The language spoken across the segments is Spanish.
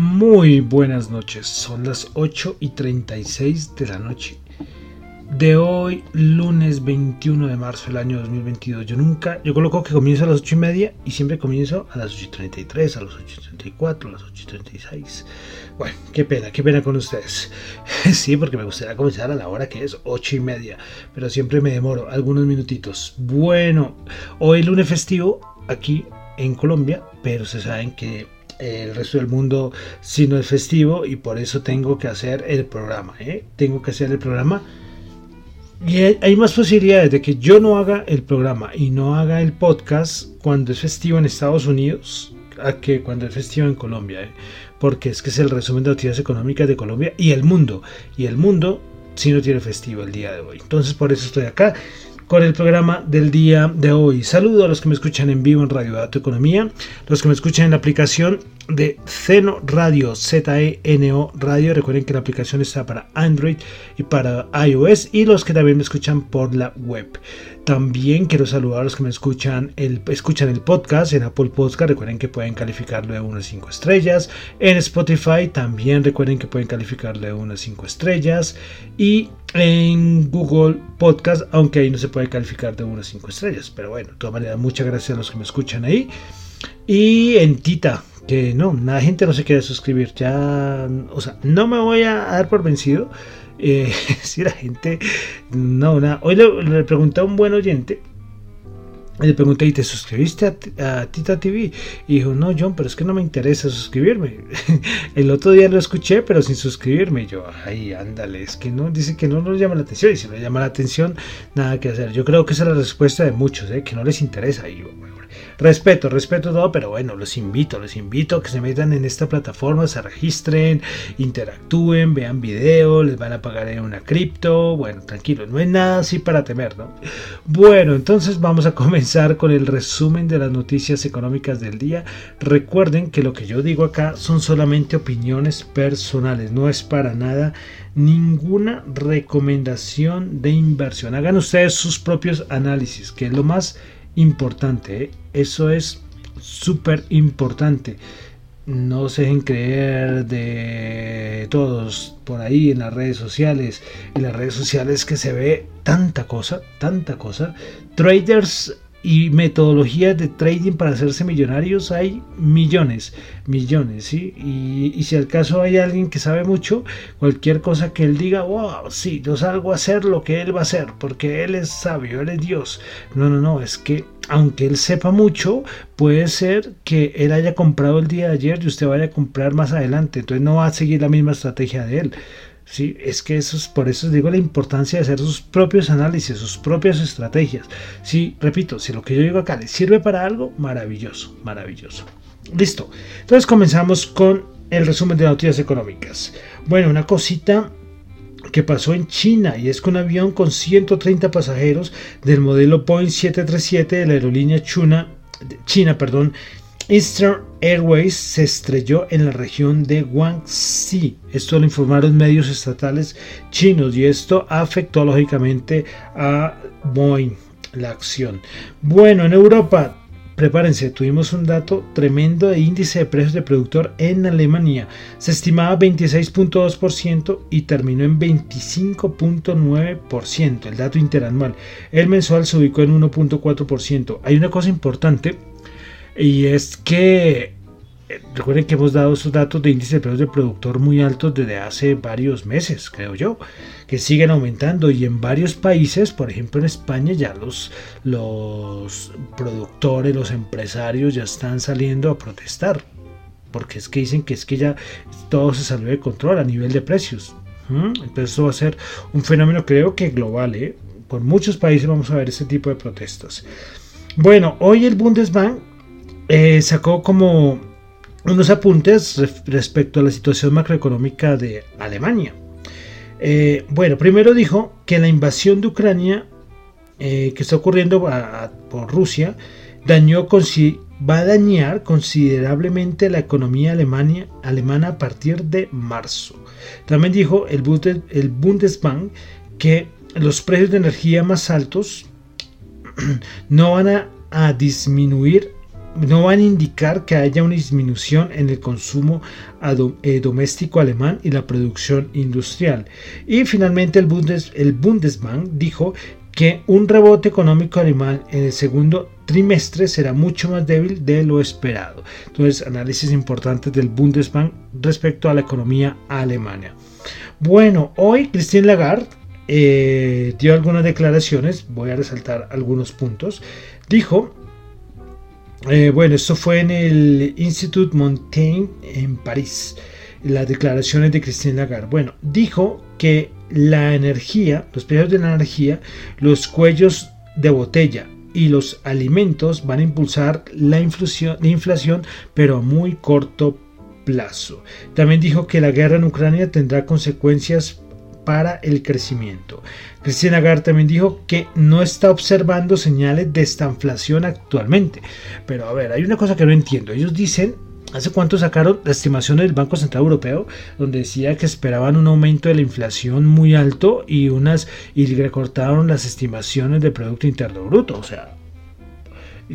Muy buenas noches, son las 8 y 36 de la noche de hoy, lunes 21 de marzo del año 2022. Yo nunca, yo coloco que comienzo a las 8 y media y siempre comienzo a las 8 y 33, a las 8 y 34, a las 8 y 36. Bueno, qué pena, qué pena con ustedes. sí, porque me gustaría comenzar a la hora que es 8 y media, pero siempre me demoro algunos minutitos. Bueno, hoy lunes festivo aquí en Colombia, pero se saben que el resto del mundo si no es festivo y por eso tengo que hacer el programa. ¿eh? Tengo que hacer el programa. Y hay más posibilidades de que yo no haga el programa y no haga el podcast cuando es festivo en Estados Unidos a que cuando es festivo en Colombia. ¿eh? Porque es que es el resumen de noticias económicas de Colombia y el mundo. Y el mundo si no tiene festivo el día de hoy. Entonces por eso estoy acá con el programa del día de hoy. Saludo a los que me escuchan en vivo en Radio Dato Economía, los que me escuchan en la aplicación de Zeno Radio, Z-E-N-O Radio. Recuerden que la aplicación está para Android y para iOS y los que también me escuchan por la web. También quiero saludar a los que me escuchan el, escuchan el podcast en Apple Podcast. Recuerden que pueden calificarlo de unas 5 estrellas. En Spotify también recuerden que pueden calificarlo de unas 5 estrellas. Y en Google Podcast, aunque ahí no se puede calificar de unas 5 estrellas. Pero bueno, de todas maneras, muchas gracias a los que me escuchan ahí. Y en Tita, que no, la gente no se quiere suscribir. Ya, o sea, no me voy a dar por vencido. Eh, si la gente, no, nada. Hoy le, pregunté a un buen oyente le pregunté, ¿y te suscribiste a, Tita TV? Y dijo, no, John, pero es que no me interesa suscribirme. El otro día lo escuché, pero sin suscribirme. Y yo, ay, ándale, es que no, dice que no nos llama la atención. Y si no llama la atención, nada que hacer. Yo creo que esa es la respuesta de muchos, ¿eh? que no les interesa. Y yo, Respeto, respeto todo, pero bueno, los invito, los invito a que se metan en esta plataforma, se registren, interactúen, vean video, les van a pagar en una cripto. Bueno, tranquilo, no hay nada así para temer, ¿no? Bueno, entonces vamos a comenzar con el resumen de las noticias económicas del día. Recuerden que lo que yo digo acá son solamente opiniones personales, no es para nada ninguna recomendación de inversión. Hagan ustedes sus propios análisis, que es lo más importante. ¿Eh? Eso es súper importante. No se dejen creer de todos por ahí en las redes sociales. En las redes sociales que se ve tanta cosa, tanta cosa. Traders y metodologías de trading para hacerse millonarios hay millones, millones, ¿sí? Y, si al caso hay alguien que sabe mucho, cualquier cosa que él diga, wow, sí, yo salgo a hacer lo que él va a hacer, porque él es sabio, él es Dios. No, no, no, es que aunque él sepa mucho, puede ser que él haya comprado el día de ayer y usted vaya a comprar más adelante, entonces no va a seguir la misma estrategia de él. Sí, es que eso es, por eso digo la importancia de hacer sus propios análisis, sus propias estrategias. Sí, repito, si lo que yo digo acá le sirve para algo, maravilloso, maravilloso. Listo. Entonces comenzamos con el resumen de noticias económicas. Bueno, una cosita que pasó en China y es que un avión con 130 pasajeros del modelo Boeing 737 de la aerolínea China, China perdón, Eastern Airways se estrelló en la región de Guangxi. Esto lo informaron medios estatales chinos y esto afectó lógicamente a Boeing, la acción. Bueno, en Europa, prepárense, tuvimos un dato tremendo de índice de precios de productor en Alemania. Se estimaba 26.2% y terminó en 25.9%, el dato interanual. El mensual se ubicó en 1.4%. Hay una cosa importante y es que eh, recuerden que hemos dado esos datos de índice de precios del productor muy altos desde hace varios meses, creo yo, que siguen aumentando y en varios países, por ejemplo en España, ya los, los productores, los empresarios ya están saliendo a protestar, porque es que dicen que es que ya todo se salió de control a nivel de precios. Entonces eso va a ser un fenómeno creo que global, ¿eh? por muchos países vamos a ver ese tipo de protestas. Bueno, hoy el Bundesbank eh, sacó como unos apuntes respecto a la situación macroeconómica de Alemania. Eh, bueno, primero dijo que la invasión de Ucrania eh, que está ocurriendo por Rusia dañó va a dañar considerablemente la economía alemana a partir de marzo. También dijo el, el Bundesbank que los precios de energía más altos no van a disminuir no van a indicar que haya una disminución en el consumo eh, doméstico alemán y la producción industrial. Y finalmente el, Bundesbank dijo que un rebote económico alemán en el segundo trimestre será mucho más débil de lo esperado. Entonces, análisis importantes del Bundesbank respecto a la economía alemana. Bueno, hoy Christine Lagarde eh, dio algunas declaraciones, voy a resaltar algunos puntos. Dijo eh, bueno, esto fue en el Institut Montaigne en París. Las declaraciones de Christine Lagarde. Bueno, dijo que la energía, los precios de la energía, los cuellos de botella y los alimentos van a impulsar la inflación, la inflación pero a muy corto plazo. También dijo que la guerra en Ucrania tendrá consecuencias para el crecimiento. Cristina Lagarde también dijo que no está observando señales de esta inflación actualmente. Pero a ver, hay una cosa que no entiendo. Ellos dicen ¿Hace cuánto sacaron la estimación del Banco Central Europeo donde decía que esperaban un aumento de la inflación muy alto y unas y recortaron las estimaciones del Producto Interno Bruto? O sea,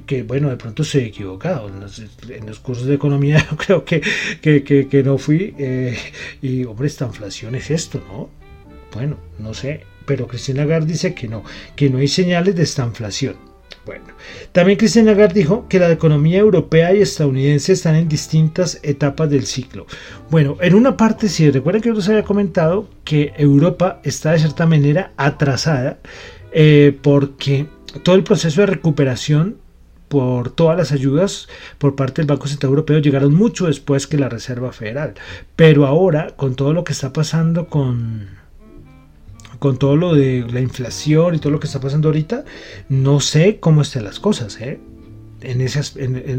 que bueno, de pronto se he. En los, cursos de economía creo que, que, no fui. Eh, y hombre, esta inflación es esto, ¿no? Bueno, no sé, pero Christine Lagarde dice que no, que no hay señales de esta inflación. Bueno, también Christine Lagarde dijo que la economía europea y estadounidense están en distintas etapas del ciclo. Bueno, en una parte sí, recuerden que yo les había comentado que Europa está de cierta manera atrasada eh, porque todo el proceso de recuperación por todas las ayudas por parte del Banco Central Europeo llegaron mucho después que la Reserva Federal. Pero ahora, con todo lo que está pasando con con todo lo de la inflación y todo lo que está pasando ahorita, no sé cómo estén las cosas, ¿eh? En, ese,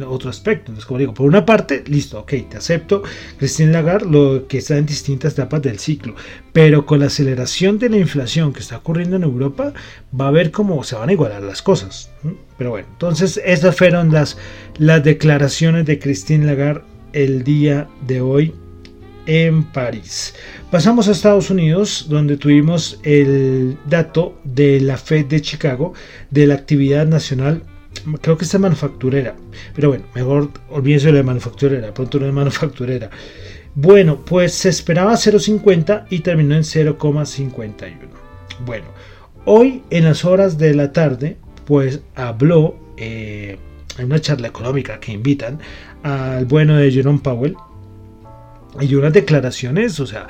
otro aspecto. Entonces, como digo, por una parte, listo, ok, te acepto, Christine Lagarde, lo que está en distintas etapas del ciclo, pero con la aceleración de la inflación que está ocurriendo en Europa, va a ver cómo se van a igualar las cosas. Pero bueno, entonces esas fueron las, las declaraciones de Christine Lagarde el día de hoy en París. Pasamos a Estados Unidos, donde tuvimos el dato de la Fed de Chicago de la actividad nacional. Creo que es manufacturera, pero bueno, mejor olvídense de la manufacturera, pronto no es manufacturera. Bueno, pues se esperaba 0,50 y terminó en 0,51. Bueno, hoy en las horas de la tarde, pues habló eh, en una charla económica que invitan al bueno de Jerome Powell, y unas declaraciones, o sea,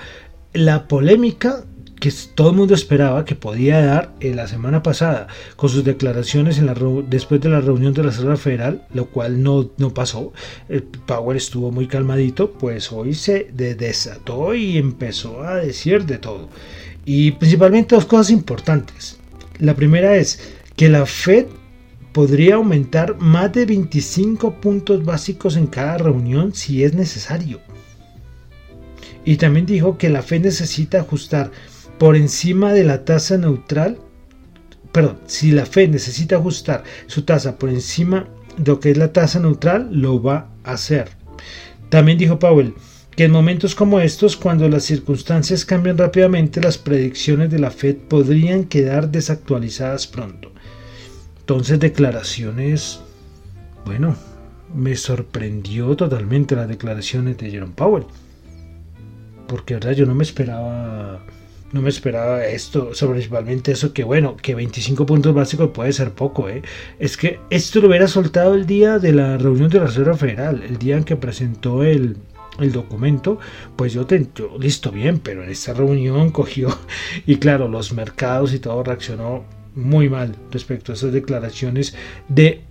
la polémica que todo el mundo esperaba que podía dar en la semana pasada con sus declaraciones en la, después de la reunión de la Reserva Federal, lo cual no, no pasó. El Power estuvo muy calmadito, pues hoy se desató y empezó a decir de todo. Y principalmente dos cosas importantes. La primera es que la Fed podría aumentar más de 25 puntos básicos en cada reunión si es necesario. Y también dijo que la Fed necesita ajustar por encima de la tasa neutral, perdón, si la Fed necesita ajustar su tasa por encima de lo que es la tasa neutral, lo va a hacer. También dijo Powell que en momentos como estos, cuando las circunstancias cambian rápidamente, las predicciones de la Fed podrían quedar desactualizadas pronto. Entonces, declaraciones, bueno, me sorprendió totalmente las declaraciones de Jerome Powell porque verdad yo no me esperaba no me esperaba esto, principalmente eso que bueno, que 25 puntos básicos puede ser poco, ¿eh? Es que esto lo hubiera soltado el día de la reunión de la Reserva Federal, el día en que presentó el, el documento, pues yo, te, listo bien, pero en esta reunión cogió y claro, los mercados y todo reaccionó muy mal respecto a esas declaraciones de,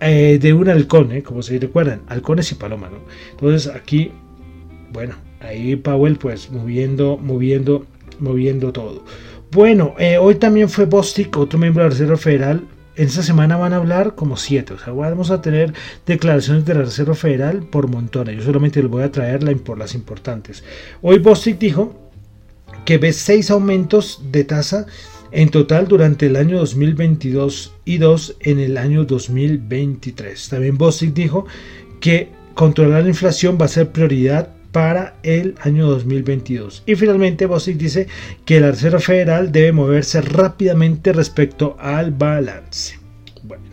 eh, de un halcón, ¿eh? como se recuerdan, halcones y palomas, ¿no? Entonces aquí, bueno, ahí Powell pues moviendo, moviendo, moviendo todo. Bueno, eh, hoy también fue Bostic, otro miembro de la Reserva Federal, en esta semana van a hablar como siete, o sea, vamos a tener declaraciones de la Reserva Federal por montones. Yo solamente les voy a traer las importantes. Hoy Bostic dijo que ve seis aumentos de tasa en total durante el año 2022 y dos en el año 2023. También Bostic dijo que controlar la inflación va a ser prioridad para el año 2022. Y finalmente Bosick dice que la Reserva Federal debe moverse rápidamente respecto al balance. Bueno,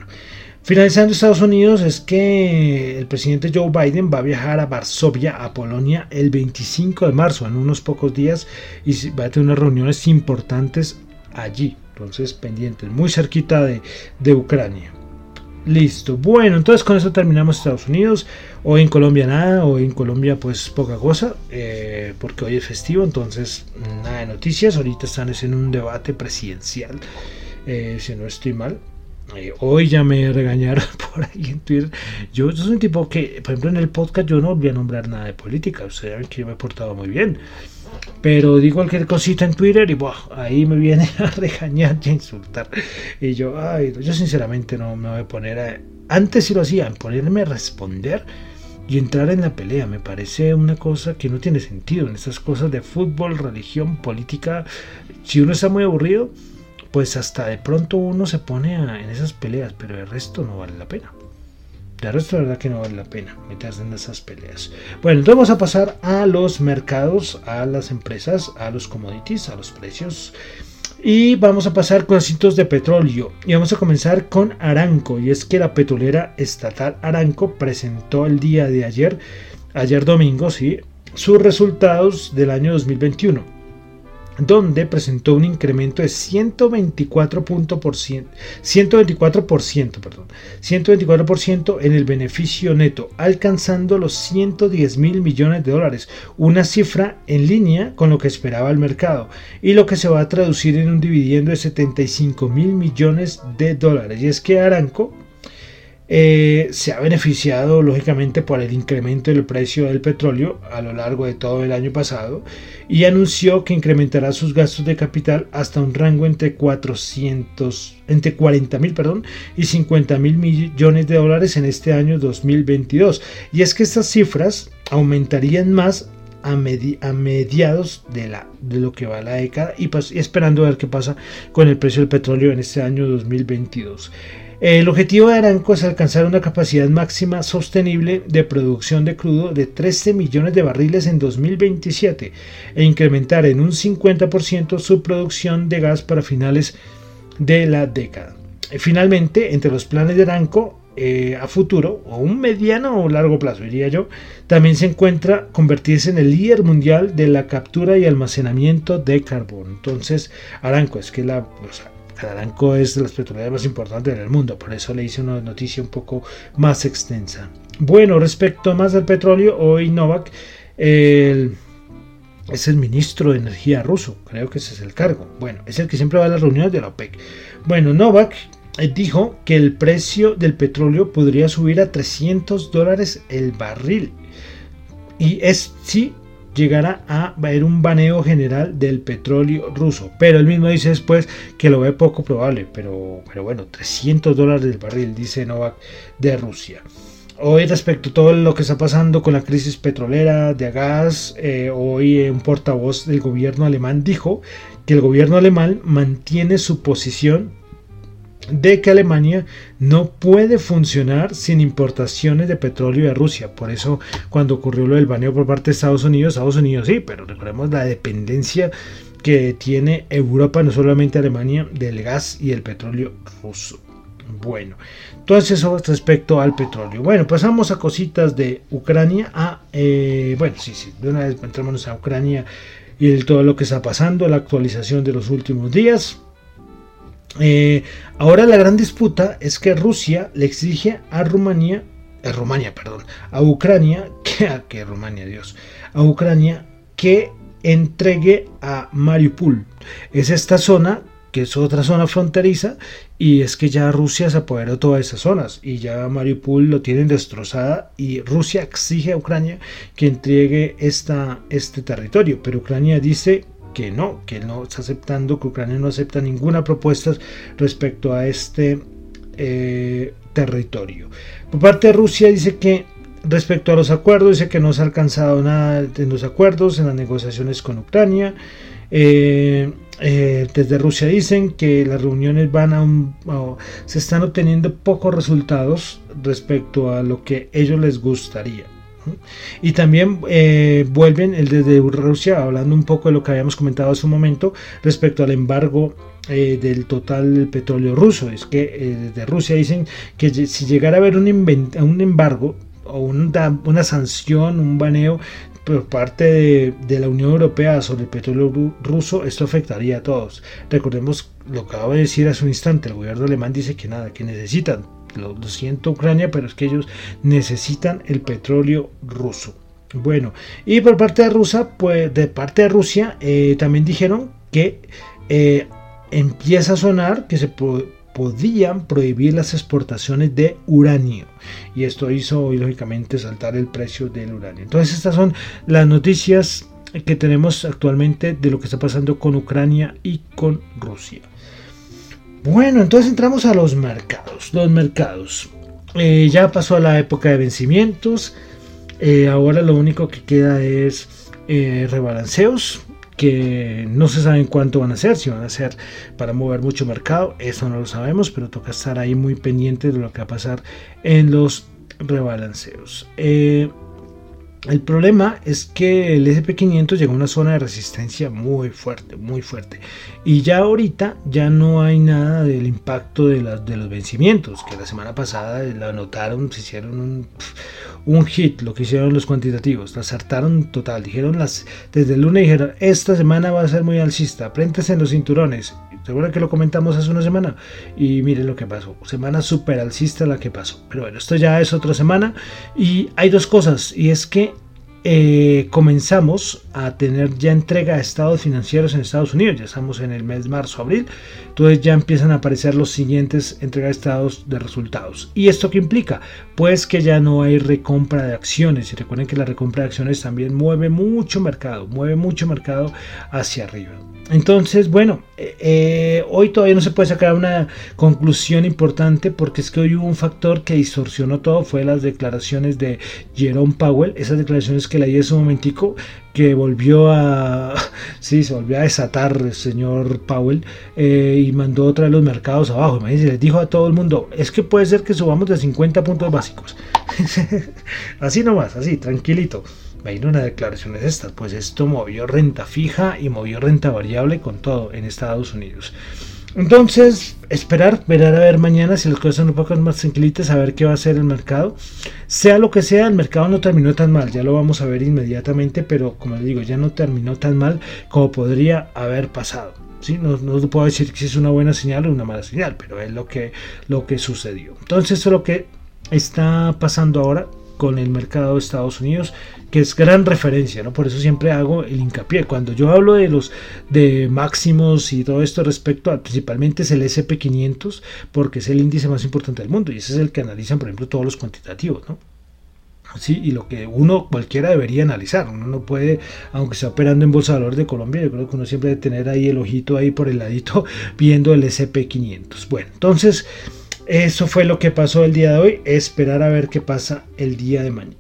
finalizando Estados Unidos es que el presidente Joe Biden va a viajar a Varsovia, a Polonia, el 25 de marzo, en unos pocos días, y va a tener unas reuniones importantes allí. Entonces, pendientes, muy cerquita de, de Ucrania. Listo. Bueno, entonces con eso terminamos Estados Unidos. Hoy en Colombia nada, hoy en Colombia pues poca cosa, eh, porque hoy es festivo, entonces nada de noticias. Ahorita están en un debate presidencial, eh, si no estoy mal. Eh, hoy ya me regañaron por ahí en Twitter. Yo, yo, soy un tipo que, por ejemplo, en el podcast yo no voy a nombrar nada de política. Ustedes saben que yo me he portado muy bien. Pero digo cualquier cosita en Twitter y ahí me viene a regañar y a insultar. Y yo, ay, yo sinceramente no me voy a poner a... Antes sí lo hacía, ponerme a responder y entrar en la pelea. Me parece una cosa que no tiene sentido en esas cosas de fútbol, religión, política. Si uno está muy aburrido, pues hasta de pronto uno se pone en esas peleas, pero el resto no vale la pena. De resto, la verdad que no vale la pena meterse en esas peleas. Bueno, entonces vamos a pasar a los mercados, a las empresas, a los commodities, a los precios. Y vamos a pasar con asuntos de petróleo. Y vamos a comenzar con Aranco. Y es que la petrolera estatal Aranco presentó el día de ayer, ayer domingo, sí, sus resultados del año 2021 donde presentó un incremento de 124%, 124%, perdón, 124% en el beneficio neto, alcanzando los 110 mil millones de dólares, una cifra en línea con lo que esperaba el mercado y lo que se va a traducir en un dividendo de 75 mil millones de dólares. Y es que Aranco eh, se ha beneficiado lógicamente por el incremento del precio del petróleo a lo largo de todo el año pasado y anunció que incrementará sus gastos de capital hasta un rango entre 400 entre 40 mil perdón y 50 mil millones de dólares en este año 2022 y es que estas cifras aumentarían más a, mediados de, la, de lo que va la década y, pues, y esperando a ver qué pasa con el precio del petróleo en este año 2022. El objetivo de Aranco es alcanzar una capacidad máxima sostenible de producción de crudo de 13 millones de barriles en 2027 e incrementar en un 50% su producción de gas para finales de la década. Finalmente, entre los planes de Aranco eh, a futuro, o un mediano o largo plazo, diría yo, también se encuentra convertirse en el líder mundial de la captura y almacenamiento de carbón. Entonces, Aranco es que la, Aranco es de las petroleras más importantes del mundo, por eso le hice una noticia un poco más extensa. Bueno, respecto más del petróleo, hoy Novak es el ministro de Energía ruso, creo que ese es el cargo. Bueno, es el que siempre va a las reuniones de la OPEC. Bueno, Novak eh, dijo que el precio del petróleo podría subir a 300 dólares el barril. Y es sí llegará a haber un baneo general del petróleo ruso. Pero él mismo dice después que lo ve poco probable. Pero, pero bueno, 300 dólares del barril, dice Novak de Rusia. Hoy respecto a todo lo que está pasando con la crisis petrolera de gas, eh, hoy un portavoz del gobierno alemán dijo que el gobierno alemán mantiene su posición de que Alemania no puede funcionar sin importaciones de petróleo de Rusia. Por eso cuando ocurrió lo del baneo por parte de Estados Unidos, Estados Unidos sí, pero recordemos la dependencia que tiene Europa, no solamente Alemania, del gas y el petróleo ruso. Bueno, entonces eso respecto al petróleo. Bueno, pasamos a cositas de Ucrania. A, eh, bueno, sí, sí, de una vez entramos a Ucrania y todo lo que está pasando, la actualización de los últimos días. Eh, ahora la gran disputa es que Rusia le exige a Rumanía, a Rumania, perdón, a Ucrania, que a que Rumania, Dios, a Ucrania que entregue a Mariupol. Es esta zona que es otra zona fronteriza, y es que ya Rusia se apoderó de todas esas zonas, y ya Mariupol lo tienen destrozada, y Rusia exige a Ucrania que entregue esta, este territorio, pero Ucrania dice que no, que no está aceptando, que Ucrania no acepta ninguna propuesta respecto a este eh, territorio. Por parte de Rusia dice que respecto a los acuerdos, dice que no se ha alcanzado nada en los acuerdos, en las negociaciones con Ucrania. Eh, eh, desde Rusia dicen que las reuniones van a, un, se están obteniendo pocos resultados respecto a lo que ellos les gustaría. Y también eh, vuelven desde Rusia hablando un poco de lo que habíamos comentado hace un momento respecto al embargo eh, del total del petróleo ruso. Es que desde Rusia dicen que si llegara a haber un, un embargo o una, una sanción, un baneo por parte de, la Unión Europea sobre el petróleo ruso, esto afectaría a todos. Recordemos lo que acabo de decir hace un instante, el gobierno alemán dice que nada, que necesitan, lo, siento Ucrania, pero es que ellos necesitan el petróleo ruso. Bueno, y por parte de Rusia, pues de parte de Rusia eh, también dijeron que eh, empieza a sonar que se podían prohibir las exportaciones de uranio y esto hizo lógicamente saltar el precio del uranio. Entonces estas son las noticias que tenemos actualmente de lo que está pasando con Ucrania y con Rusia. Bueno, entonces entramos a los mercados. Los mercados. Eh, ya pasó a la época de vencimientos. Eh, ahora lo único que queda es eh, rebalanceos que no se saben cuánto van a ser, si van a ser para mover mucho mercado, eso no lo sabemos, pero toca estar ahí muy pendiente de lo que va a pasar en los rebalanceos. El problema es que el SP500 llegó a una zona de resistencia muy fuerte, muy fuerte. Y ya ahorita ya no hay nada del impacto de, de los vencimientos, que la semana pasada la notaron, se hicieron un, hit lo que hicieron los cuantitativos, la acertaron total, dijeron las, desde el lunes dijeron, esta semana va a ser muy alcista, apréntese en los cinturones, seguro que lo comentamos hace una semana, y miren lo que pasó, semana súper alcista la que pasó, pero bueno, esto ya es otra semana, y hay dos cosas, y es que eh, comenzamos a tener ya entrega de estados financieros en Estados Unidos. Ya estamos en el mes marzo-abril. Entonces ya empiezan a aparecer los siguientes entrega de estados de resultados. ¿Y esto qué implica? Pues que ya no hay recompra de acciones. Y recuerden que la recompra de acciones también mueve mucho mercado, mueve mucho mercado hacia arriba. Entonces, bueno, eh, eh, hoy todavía no se puede sacar una conclusión importante porque es que hoy hubo un factor que distorsionó todo, fue las declaraciones de Jerome Powell, esas declaraciones que leí hace un momentico, que volvió a, sí, se volvió a desatar el señor Powell eh, y mandó otra de los mercados abajo. Imagínense, les dijo a todo el mundo, es que puede ser que subamos de 50 puntos básicos. así nomás, así, tranquilito vino una declaración de estas, pues esto movió renta fija y movió renta variable con todo en Estados Unidos. Entonces, esperar, verá a ver mañana si las cosas son un poco más tranquilitas, a ver qué va a hacer el mercado. Sea lo que sea, el mercado no terminó tan mal, ya lo vamos a ver inmediatamente, pero como les digo, ya no terminó tan mal como podría haber pasado. ¿sí? No, puedo decir que es una buena señal o una mala señal, pero es lo que, lo que sucedió. Entonces, eso es lo que está pasando ahora con el mercado de Estados Unidos, que es gran referencia, ¿no? Por eso siempre hago el hincapié. Cuando yo hablo de los de máximos y todo esto respecto a principalmente es el SP500, porque es el índice más importante del mundo y ese es el que analizan, por ejemplo, todos los cuantitativos, ¿no? Sí, y lo que uno cualquiera debería analizar. Uno no puede, aunque esté operando en Bolsa de Valores de Colombia, yo creo que uno siempre debe tener ahí el ojito ahí por el ladito viendo el SP500. Bueno, entonces eso fue lo que pasó el día de hoy. Esperar a ver qué pasa el día de mañana.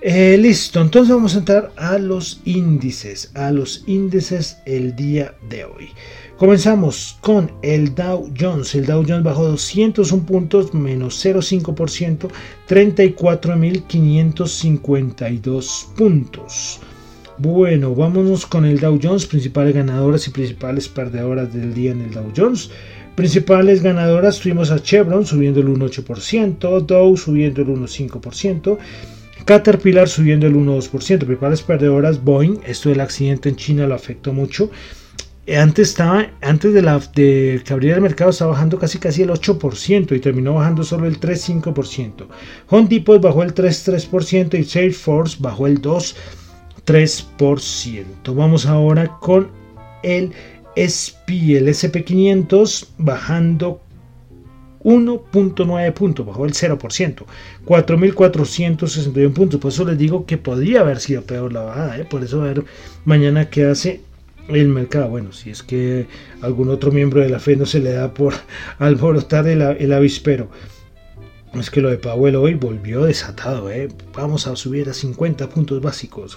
Eh, listo, entonces vamos a entrar a los índices, a los índices el día de hoy. Comenzamos con el Dow Jones. El Dow Jones bajó 201 puntos, menos 0,5%, 34.552 puntos. Bueno, vámonos con el Dow Jones, principales ganadoras y principales perdedoras del día en el Dow Jones. Principales ganadoras tuvimos a Chevron subiendo el 1,8%, Dow subiendo el 1,5%, Caterpillar subiendo el 1,2%. Principales perdedoras, Boeing, esto del accidente en China lo afectó mucho. Antes estaba, antes de, que abriera el mercado estaba bajando casi casi el 8% y terminó bajando solo el 3,5%. Home Depot bajó el 3,3% y Salesforce bajó el 2,3%. Vamos ahora con el SP, el SP500 bajando 1.9 puntos, bajó el 0%, 4.461 puntos. Por eso les digo que podría haber sido peor la bajada. ¿eh? Por eso a ver mañana qué hace el mercado. Bueno, si es que algún otro miembro de la fe no se le da por alborotar el, el avispero. Es que lo de Powell hoy volvió desatado, ¿eh? Vamos a subir a 50 puntos básicos.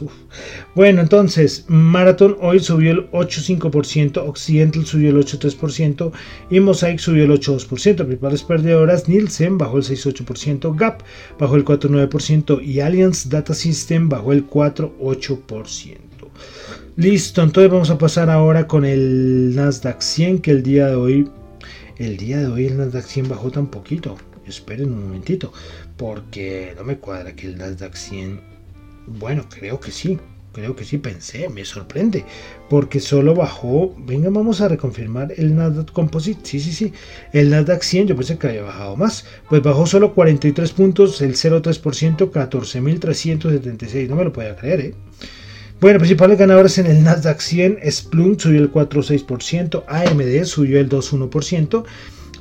Bueno, entonces, Marathon hoy subió el 8,5%, Occidental subió el 8,3% y Mosaic subió el 8,2%. Principales perdedoras, Nielsen bajó el 6,8%, Gap bajó el 4,9% y Allianz Data System bajó el 4,8%. Listo, entonces vamos a pasar ahora con el Nasdaq 100 que el día de hoy, el día de hoy el Nasdaq 100 bajó tan poquito. Esperen un momentito, porque no me cuadra que el Nasdaq 100, bueno, creo que sí, creo que sí pensé, me sorprende, porque solo bajó, venga, vamos a reconfirmar el Nasdaq Composite, sí, sí, sí, el Nasdaq 100, yo pensé que había bajado más, pues bajó solo 43 puntos, el 0,3%, 14.376, no me lo podía creer, ¿eh? Bueno, principales ganadores en el Nasdaq 100, Splunk subió el 4,6%, AMD subió el 2,1%,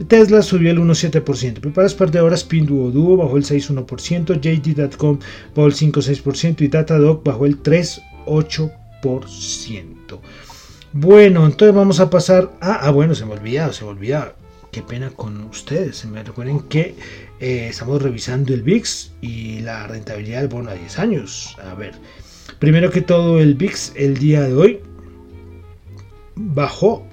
Tesla subió el 1,7%, Preparas perdedoras Pinduoduo bajó el 6,1%, JD.com bajó el 5,6% y Datadog bajó el 3,8%. Bueno, entonces vamos a pasar a... Ah, bueno, se me olvidaba, se me olvidaba. Qué pena con ustedes. Se me recuerden que eh, estamos revisando el VIX y la rentabilidad del bono a 10 años. A ver. Primero que todo, el VIX el día de hoy bajó.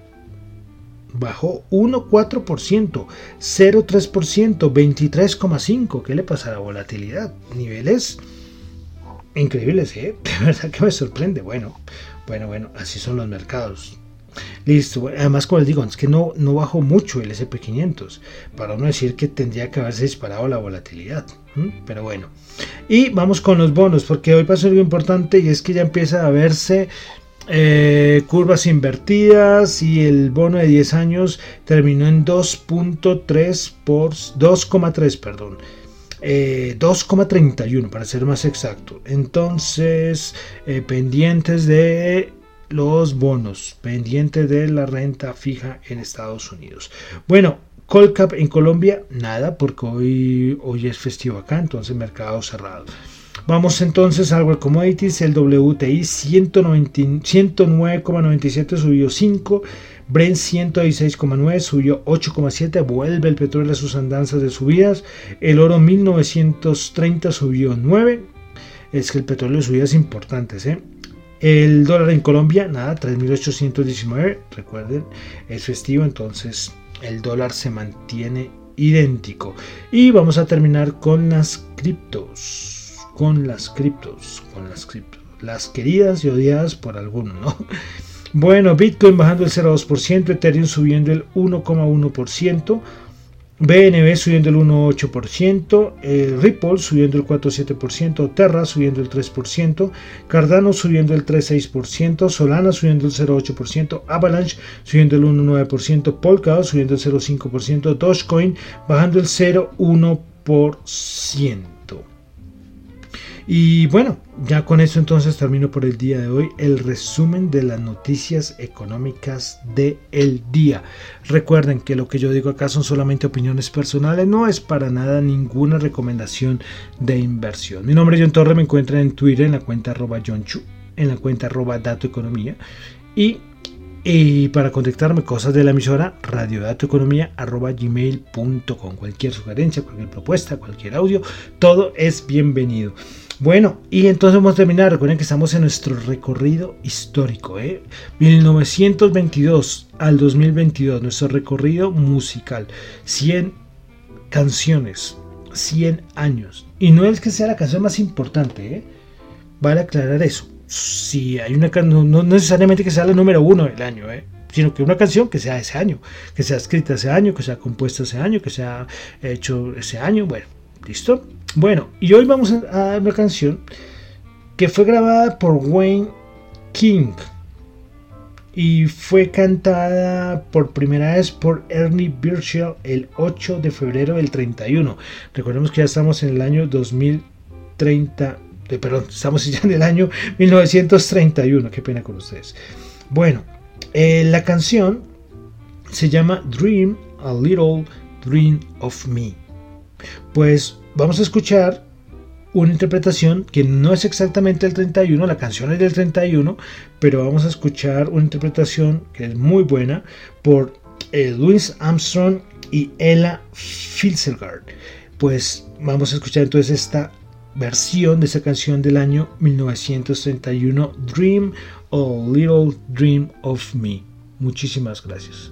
Bajó 1,4%, 0,3%, 23,5%. ¿Qué le pasa a la volatilidad? Niveles increíbles, ¿eh? De verdad que me sorprende. Bueno, bueno, bueno, así son los mercados. Listo, además como les digo, es que no, no bajó mucho el SP500, para no decir que tendría que haberse disparado la volatilidad, pero bueno. Y vamos con los bonos, porque hoy pasó algo importante y es que ya empieza a verse eh, curvas invertidas y el bono de 10 años terminó en 2.3 por 2,3 perdón 2,31 eh, para ser más exacto entonces eh, pendientes de los bonos pendientes de la renta fija en Estados Unidos. Bueno, Colcap en Colombia, nada, porque hoy, hoy es festivo acá, entonces mercado cerrado. Vamos entonces al World Commodities, el WTI 109,97 subió 5, Brent 116,9 subió 8,7, vuelve el petróleo a sus andanzas de subidas, el oro 1930 subió 9, es que el petróleo subidas importantes, ¿eh? El dólar en Colombia, nada, 3.819. Recuerden, es festivo, entonces el dólar se mantiene idéntico. Y vamos a terminar con las criptos. Con las criptos. Con las criptos. Las queridas y odiadas por algunos, ¿no? Bueno, Bitcoin bajando el 0,2%, Ethereum subiendo el 1,1%. BNB subiendo el 1,8%, eh, Ripple subiendo el 4,7%, Terra subiendo el 3%, Cardano subiendo el 3,6%, Solana subiendo el 0,8%, Avalanche subiendo el 1,9%, Polkadot subiendo el 0,5%, Dogecoin bajando el 0,1%. Y bueno, ya con eso entonces termino por el día de hoy el resumen de las noticias económicas del el día. Recuerden que lo que yo digo acá son solamente opiniones personales, no es para nada ninguna recomendación de inversión. Mi nombre es John Torre, me encuentran en Twitter en la cuenta arroba John Chu, en la cuenta arroba Dato Economía y y para contactarme, cosas de la emisora, radiodatoeconomía.gmail.com. Cualquier sugerencia, cualquier propuesta, cualquier audio, todo es bienvenido. Bueno, y entonces vamos a terminar. Recuerden que estamos en nuestro recorrido histórico, ¿eh? 1922 al 2022, nuestro recorrido musical. 100 canciones, 100 años. Y no es que sea la canción más importante, ¿eh? Vale aclarar eso. Si hay una canción, no necesariamente que sea la número uno del año, ¿eh? sino que una canción que sea ese año, que sea escrita ese año, que sea compuesta ese año, que sea hecho ese año, bueno, ¿Listo? Bueno, y hoy vamos a una canción que fue grabada por Wayne King y fue cantada por primera vez por Ernie Birchall el 8 de febrero del 31. Recordemos que ya estamos en el año 2030, eh, perdón, estamos ya en el año 1931, qué pena con ustedes. Bueno, eh, la canción se llama Dream, a Little Dream of Me. Pues vamos a escuchar una interpretación que no es exactamente el 31, la canción es del 31, pero vamos a escuchar una interpretación que es muy buena por eh, Louis Armstrong y Ella Fitzgerald. Pues vamos a escuchar entonces esta versión de esa canción del año 1931, Dream a Little Dream of Me. Muchísimas gracias.